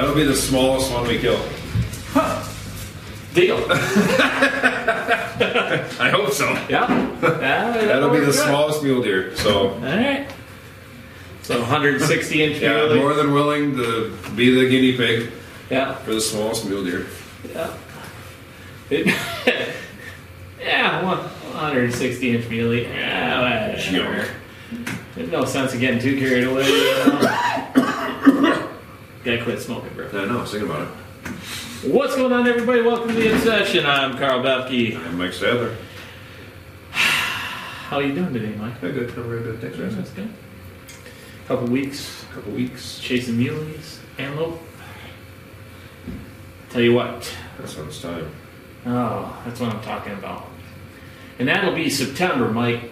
That'll be the smallest one we kill. Huh. Deal. I hope so. Yeah. That'll be the smallest mule deer. So All right. So 160 inch yeah, muley. more than willing to be the guinea pig Yeah. for the smallest mule deer. Yeah. It, yeah, 160 inch muley. Yeah, whatever. There's no sense of getting too carried away. Gotta quit smoking, bro. I no, I was thinking about it. What's going on, everybody? Welcome to the Obsession. I'm Karl Befke. I'm Mike Sadler. How are you doing today, Mike? Very good. I'm very good. Thanks for asking. That's good. Couple weeks couple weeks. chasing muleys, antelope. Tell you what, That's when it's time. oh, that's what I'm talking about. And that'll be September, Mike.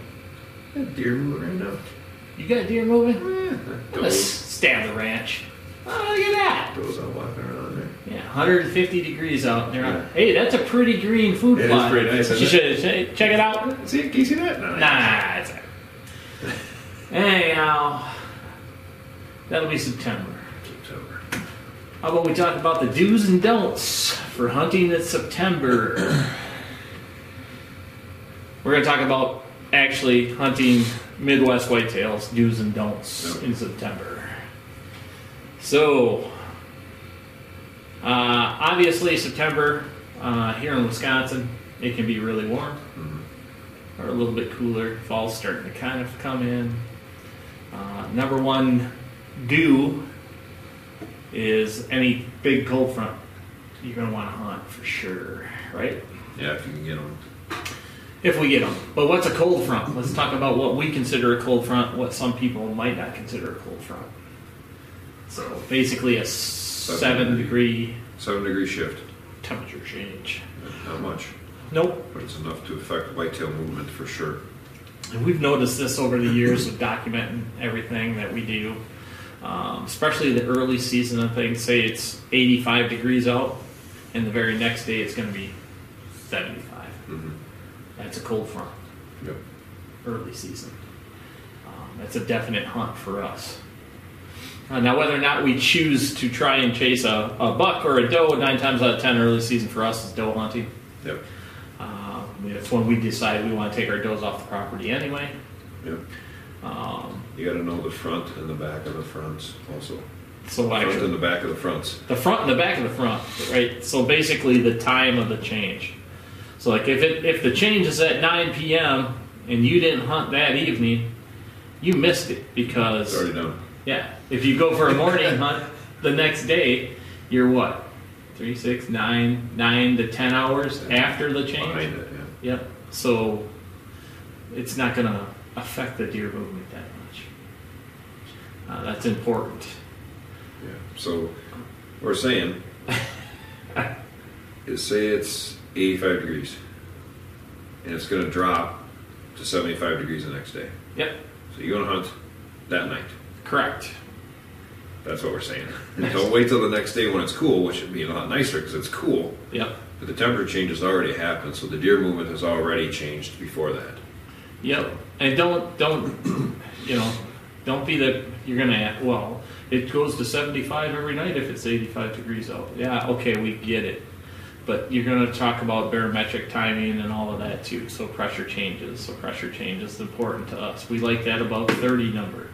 Deer moving right now. You got deer moving? Eh, Let's Goes, stab the ranch. Oh, look at that. goes out walking around there. Yeah, 150 degrees out there. Yeah. Hey, that's a pretty green food It is plot. pretty nice, You it? should check- check it out. See, can you see that? No. Nah, it's Anyhow, that'll be September. September. How about we talk about the do's and don'ts for hunting in September? We're going to talk about actually hunting Midwest whitetails, do's and don'ts Yep. in September. So, uh, obviously, September uh, here in Wisconsin, it can be really warm or a little bit cooler. Fall's starting to kind of come in. Uh, number one do is any big cold front you're going to want to hunt for sure, right? Yeah, if you can get them. If we get them. But what's a cold front? Let's talk about what we consider a cold front, what some people might not consider a cold front. So basically, a seven degree Seven degree shift. temperature change. Not much, Nope. but it's enough to affect whitetail movement for sure. And we've noticed this over the years of documenting everything that we do, um, especially the early season of things. Say it's 85 degrees out, and the very next day it's going to be 75. Mhm. That's a cold front, Yep. early season. Um, that's a definite hunt for us. Uh, now, whether or not we choose to try and chase a, a buck or a doe, nine times out of ten, early season for us is doe hunting. Yep. Uh, it's when we decide we want to take our does off the property anyway. Yep. Um, You got to know the front and the back of the fronts also. so Front actually, and the back of the fronts. the front and the back of the front, right? So basically, the time of the change. So like if it if the change is at 9 p.m. and you didn't hunt that evening, you missed it It's because already done. Yeah, if you go for a morning hunt the next day, you're what three, six, nine, nine to ten hours after the change. Behind it, yeah. Yep. So it's not going to affect the deer movement that much. Uh, that's important. Yeah. So we're saying is say it's 85 degrees and it's going to drop to 75 degrees the next day. Yep. So you're going to hunt that night. Correct. That's what we're saying. Don't wait till the next day when it's cool, which would be a lot nicer because it's cool. Yep. But the temperature change has already happened, so the deer movement has already changed before that. Yep. And don't don't you know don't be that you're going to well it goes to 75 every night if it's 85 degrees out. Yeah. Okay, we get it. But you're going to talk about barometric timing and all of that too. So pressure changes. So pressure change is important to us. We like that above 30 number.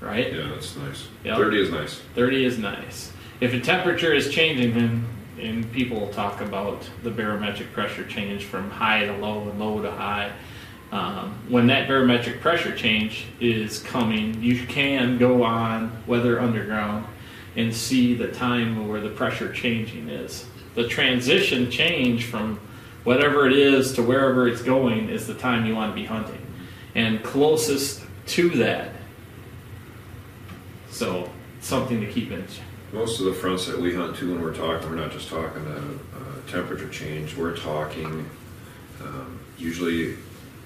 Right? Yeah, that's nice. Yep. 30 is nice. 30 is nice. If the temperature is changing, then and people talk about the barometric pressure change from high to low and low to high. Um, when that barometric pressure change is coming, you can go on Weather Underground and see the time where the pressure changing is. The transition change from whatever it is to wherever it's going is the time you want to be hunting. And closest to that. So, something to keep in Most of the fronts that we hunt to when we're talking, we're not just talking a, uh temperature change, we're talking um, usually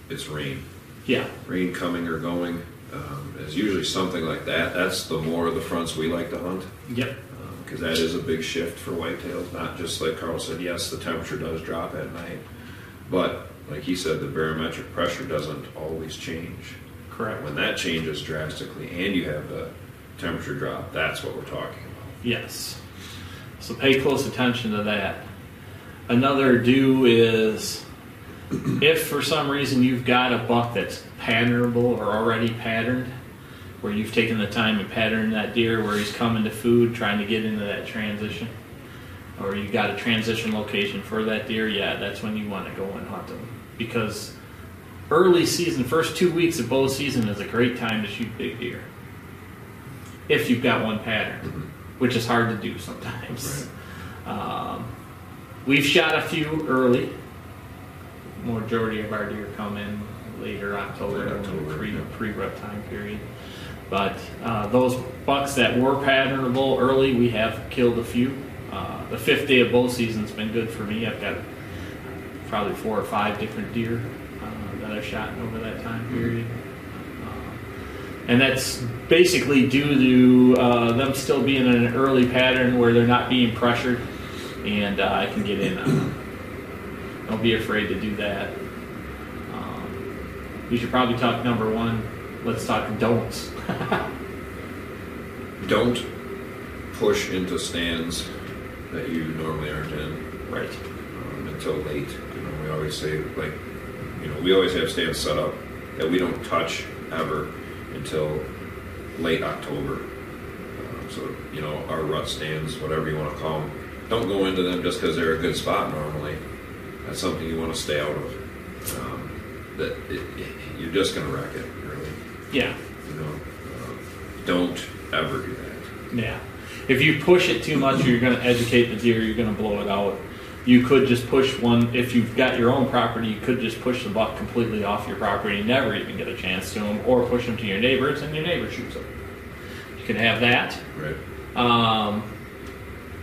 it's rain. Yeah, Rain coming or going um, is usually something like that. That's the more of the fronts we like to hunt. yep, because that is a big shift for whitetails. Not just like Karl said, yes, the temperature does drop at night, but like he said, the barometric pressure doesn't always change. correct. When that changes drastically and you have the temperature drop, that's what we're talking about. Yes. So pay close attention to that. Another do is if for some reason you've got a buck that's patternable or already patterned, where you've taken the time and patterned that deer where he's coming to food, trying to get into that transition, or you've got a transition location for that deer, yeah, that's when you want to go and hunt them. Because early season, first two weeks of bow season is a great time to shoot big deer. If you've got one pattern, which is hard to do sometimes. Um, we've shot a few early. Majority of our deer come in later October, October, pre yeah. pre rut time period. But uh, those bucks that were patternable early, we have killed a few. Uh, the fifth day of bow season's been good for me. I've got probably four or five different deer uh, that I've shot over that time period. Uh, and that's basically due to uh, them still being in an early pattern where they're not being pressured, and uh, I can get in on them. Don't be afraid to do that. Um, we should probably talk number one. Let's talk don'ts. Don't push into stands that you normally aren't in right. um, until late. You know, we always say like, you know, we always have stands set up that we don't touch ever until late October. Uh, so you know, our rut stands, whatever you want to call them, don't go into them just because they're a good spot normally. That's something you want to stay out of. Um, that it, you're just going to wreck it, really. Yeah. You know, uh, don't ever do that. Yeah. If you push it too much, you're going to educate the deer. You're going to blow it out. You could just push one. If you've got your own property, you could just push the buck completely off your property and never even get a chance to them or push them to your neighbors and your neighbor shoots him. You can have that. Right. Um,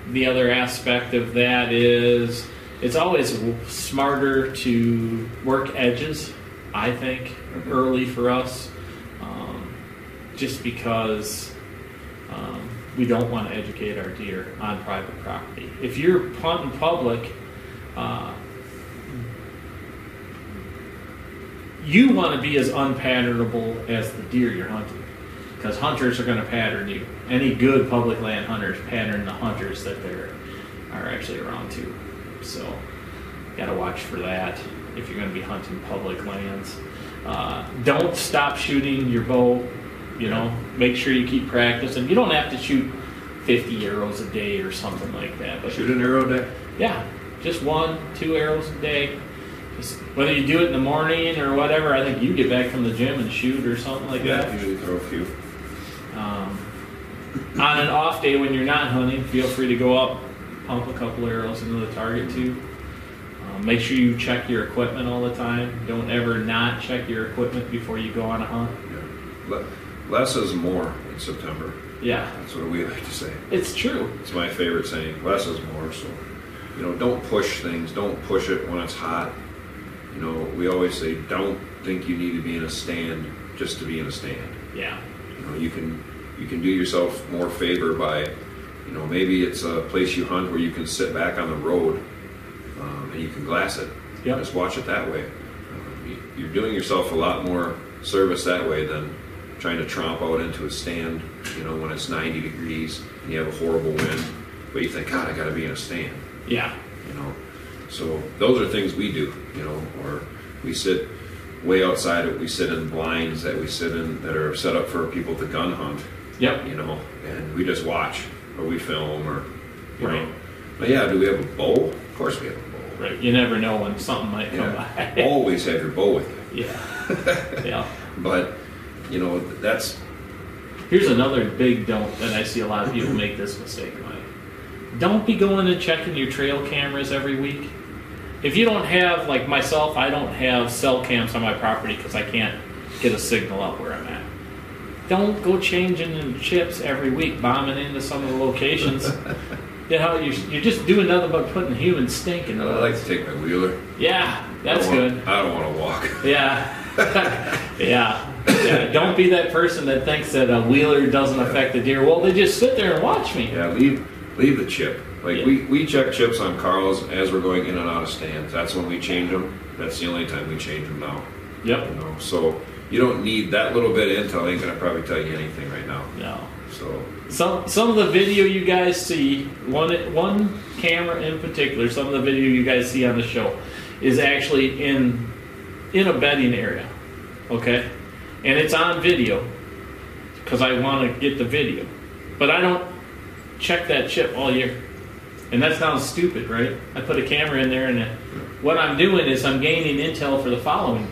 the other aspect of that is it's always smarter to work edges, I think, early for us, um, just because um, we don't want to educate our deer on private property. If you're hunting public, uh, you want to be as unpatternable as the deer you're hunting because hunters are going to pattern you. Any good public land hunters pattern the hunters that they're are actually around too. So, got to watch for that if you're going to be hunting public lands. Uh, don't stop shooting your bow. You know, make sure you keep practicing. You don't have to shoot 50 arrows a day or something like that. But Shoot an arrow a day. yeah, just one, two arrows a day. Just, whether you do it in the morning or whatever, I think you get back from the gym and shoot or something like that. Usually throw a few. Um, on an off day when you're not hunting, feel free to go up, pump a couple arrows into the target too. Um, make sure you check your equipment all the time. Don't ever not check your equipment before you go on a hunt. Yeah. Le- Less is more in September. Yeah, That's what we like to say. it's true. It's my favorite saying. Less is more. So, you know, don't push things. Don't push it when it's hot. You know, we always say, don't think you need to be in a stand just to be in a stand. Yeah, You know, you can you can do yourself more favor by, you know, maybe it's a place you hunt where you can sit back on the road um, and you can glass it. Yep. Just watch it that way. Um, you- you're doing yourself a lot more service that way than trying to tromp out into a stand. You know, when it's 90 degrees and you have a horrible wind, but you think, God, I got to be in a stand yeah, you know. So those are things we do, you know, or we sit way outside it. We sit in blinds that we sit in that are set up for people to gun hunt, yep, you know, and we just watch or we film or, you Right. know. But yeah, do we have a bow? Of course we have a bow. right. You never know when something might come Yeah. by. Always have your bow with you. yeah, yeah. But, you know, that's, Here's another big don't that I see a lot of people make this mistake, Mike. Don't be going and checking your trail cameras every week. If you don't have, like myself, I don't have cell cams on my property because I can't get a signal up where I'm at. Don't go changing the chips every week, bombing into some of the locations. you know, you're, you're just doing nothing but putting human stink in I like to take my wheeler. Yeah, that's I good. I don't want to walk. Yeah. yeah. Yeah. Don't be that person that thinks that a wheeler doesn't affect the deer. Well, they just sit there and watch me. Yeah, leave leave the chip. Like Yeah. we, we check chips on Karl's as we're going in and out of stands. That's when we change them. That's the only time we change them now. Yep. You know, so you don't need that little bit of intel. Ain't gonna probably tell you anything right now. No. So Some some of the video you guys see, one one camera in particular, some of the video you guys see on the show is actually in in a bedding area, okay, and it's on video because I want to get the video, but I don't check that chip all year, and that sounds stupid, right? I put a camera in there, and what I'm doing is I'm gaining intel for the following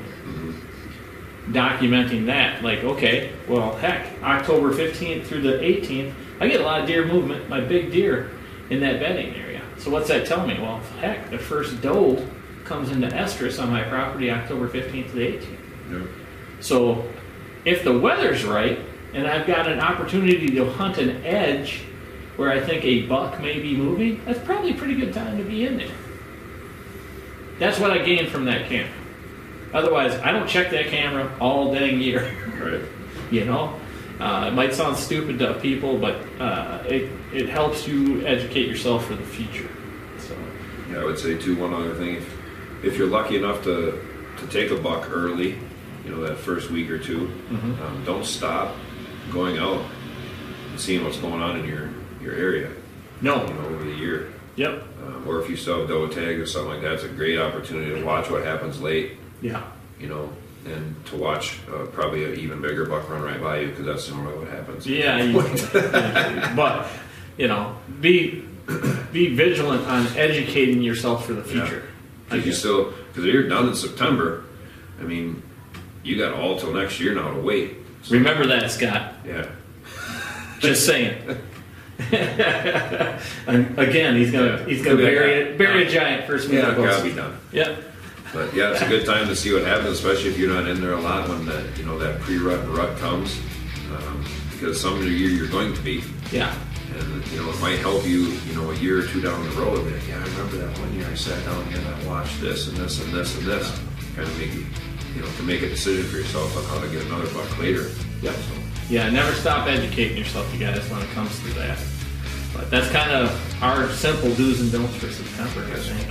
documenting that. Like, okay, well, heck, October 15th through the 18th, I get a lot of deer movement, my big deer, in that bedding area. So what's that tell me? Well, heck, the first doe comes into estrus on my property October 15th to the 18th. yeah. So if the weather's right, and I've got an opportunity to hunt an edge where I think a buck may be moving, that's probably a pretty good time to be in there. That's what I gained from that camera. Otherwise, I don't check that camera all dang year. right. You know, uh, it might sound stupid to people, but uh, it it helps you educate yourself for the future. So Yeah, I would say too. One other thing, if, you're lucky enough to to take a buck early, you know that first week or 2 Mhm. um, don't stop going out and seeing what's going on in your your area. You no, know, over the year. yep, Um, or if you still have doe tag or something like that, it's a great opportunity to watch what happens late. yeah, You know, and to watch uh, probably an even bigger buck run right by you because that's normally what happens. yeah. You, but you know, be be vigilant on educating yourself for the future. I Because you still, because you're done in September, I mean, you got all till next year now to wait. So, Remember that, Scott. yeah, Just saying. And Again, he's gonna he's gonna Yeah. bury a, bury a giant first week yeah, gotta be done. Yep. But yeah, it's a good time to see what happens, especially if you're not in there a lot when that you know that pre-rut and rut comes, um, because some of the year you're going to be, Yeah. And you know it might help you, you know, a year or two down the road. That yeah, I remember that one year I sat down here and I watched this and this and this and this, kind of make you, you know, to make a decision for yourself on how to get another buck later. Yep. So, Yeah, never stop educating yourself, you guys, when it comes to that. But that's kind of our simple do's and don'ts for September, I think.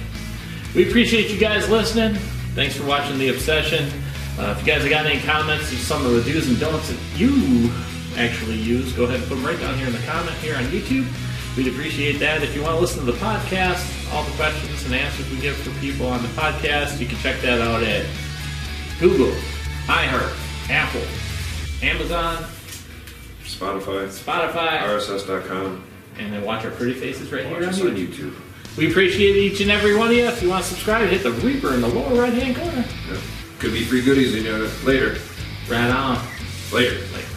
We appreciate you guys listening. Thanks for watching The Obsession. Uh, if you guys have got any comments of some of the do's and don'ts that you actually use, go ahead and put them right down here in the comment here on YouTube. We'd appreciate that. If you want to listen to the podcast, all the questions and answers we give for people on the podcast, you can check that out at Google, iHeart, Apple, Amazon, Spotify, Spotify, RSS.com, and then watch our pretty faces right watch here on YouTube. YouTube. We appreciate each and every one of you. If you want to subscribe, hit the Reaper in the lower right hand corner. Yeah. Could be free goodies in you know, later. Right on. Later. Later.